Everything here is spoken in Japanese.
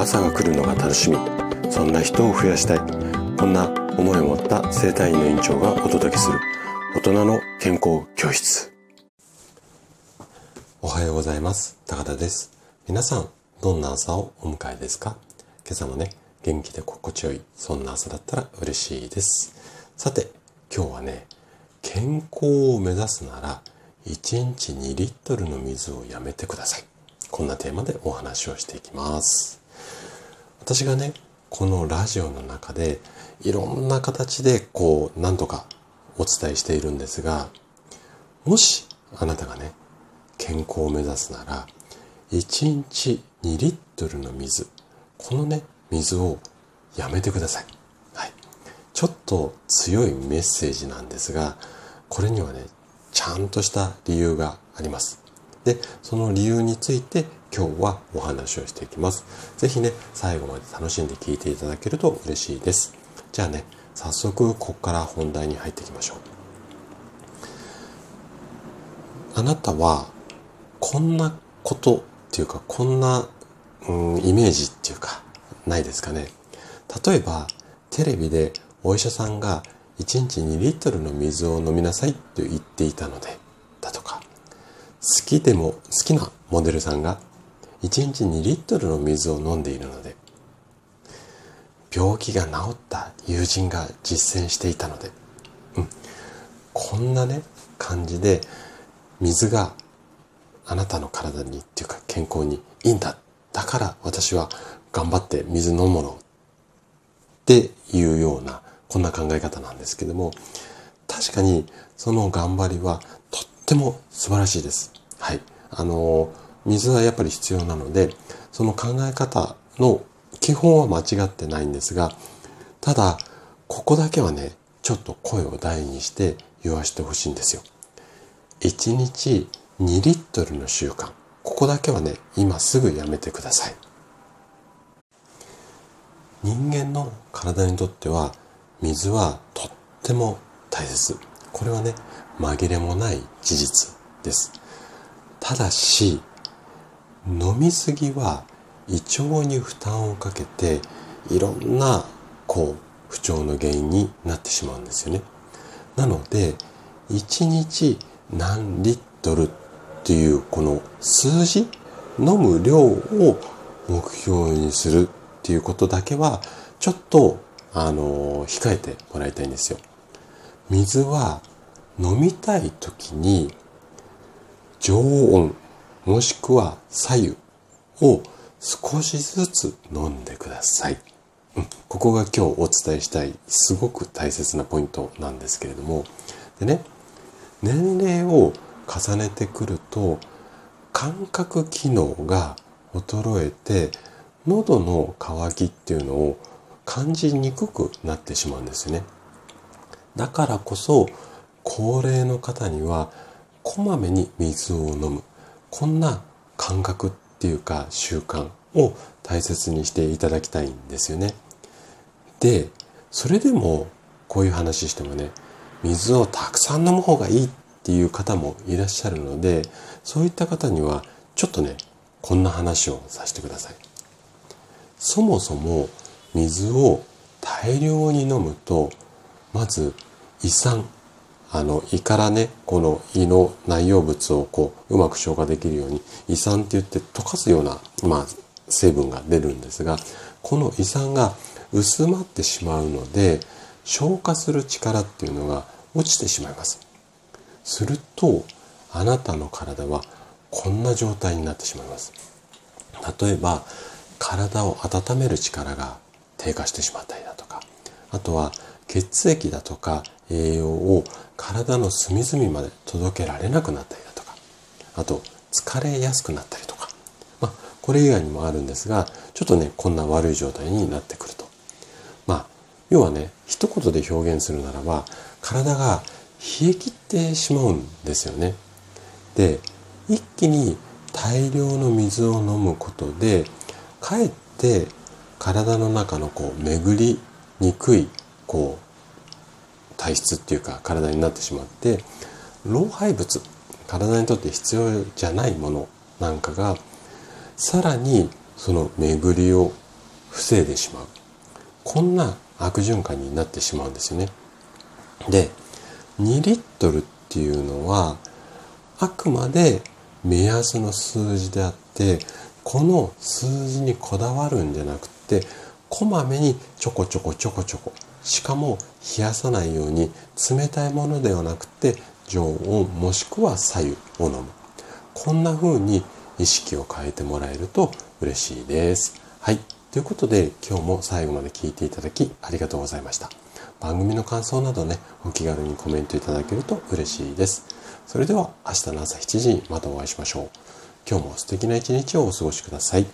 朝が来るのが楽しみ。そんな人を増やしたい。こんな思いを持った生体院の院長がお届けする。大人の健康教室。おはようございます。高田です。皆さんどんな朝をお迎えですか？今朝もね元気で心地よいそんな朝だったら嬉しいです。さて今日はね健康を目指すなら1日2リットルの水をやめてください。こんなテーマでお話をしていきます。私がねこのラジオの中でいろんな形でこう何とかお伝えしているんですがもしあなたがね健康を目指すなら1日2リットルの水このね水をやめてください、はい、ちょっと強いメッセージなんですがこれにはねちゃんとした理由があります。でその理由について今日はお話をしていきます。是非ね最後まで楽しんで聞いていただけると嬉しいです。じゃあね早速ここから本題に入っていきましょう。あなたはこんなことっていうかこんな、うん、イメージっていうかないですかね。例えばテレビでお医者さんが1日2リットルの水を飲みなさいと言っていたので好きでも好きなモデルさんが1日2リットルの水を飲んでいるので病気が治った友人が実践していたので、うん、こんなね感じで水があなたの体にっていうか健康にいいんだ。だから私は頑張って水飲むのっていうようなこんな考え方なんですけども確かにその頑張りはとっても素晴らしいです。はい。あの、水はやっぱり必要なので、その考え方の基本は間違ってないんですが、ただ、ここだけはね、ちょっと声を大にして言わしてほしいんですよ。1日2リットルの習慣。ここだけはね、今すぐやめてください。人間の体にとっては水はとっても大切。これはね、紛れもない事実です。ただし、飲みすぎは胃腸に負担をかけていろんなこう不調の原因になってしまうんですよね。なので、1日何リットルっていうこの数字、飲む量を目標にするっていうことだけはちょっとあの控えてもらいたいんですよ。水は飲みたい時に常温もしくは左右を少しずつ飲んでください。うん、ここが今日お伝えしたいすごく大切なポイントなんですけれどもでね年齢を重ねてくると感覚機能が衰えて喉の渇きっていうのを感じにくくなってしまうんですね。だからこそ高齢の方にはこまめに水を飲むこんな感覚っていうか習慣を大切にしていただきたいんですよね。でそれでもこういう話してもね水をたくさん飲む方がいいっていう方もいらっしゃるのでそういった方にはちょっとねこんな話をさせてください。そもそも水を大量に飲むとまず胃酸あの胃からねこの胃の内容物をこううまく消化できるように胃酸って言って溶かすような、まあ、成分が出るんですがこの胃酸が薄まってしまうので消化する力っていうのが落ちてしまいます。するとあなたの体はこんな状態になってしまいます。例えば体を温める力が低下してしまったりだとかあとは血液だとか栄養を体の隅々まで届けられなくなったりだとかあと疲れやすくなったりとか、まあ、これ以外にもあるんですがちょっとねこんな悪い状態になってくると。まあ要はね一言で表現するならば体が冷え切ってしまうんですよね。で一気に大量の水を飲むことでかえって体の中のこう巡りにくいこう体質っていうか体になってしまって老廃物体にとって必要じゃないものなんかがさらにその巡りを防いでしまう。こんな悪循環になってしまうんですよね。で、2リットルっていうのは、あくまで目安の数字であって、この数字にこだわるんじゃなくて、こまめにちょこちょこちょこちょこ、しかも冷やさないように冷たいものではなくて常温もしくは左右を飲む。こんな風に意識を変えてもらえると嬉しいです。はい。ということで今日も最後まで聞いていただきありがとうございました。番組の感想などね、お気軽にコメントいただけると嬉しいです。それでは明日の朝7時にまたお会いしましょう。今日も素敵な一日をお過ごしください。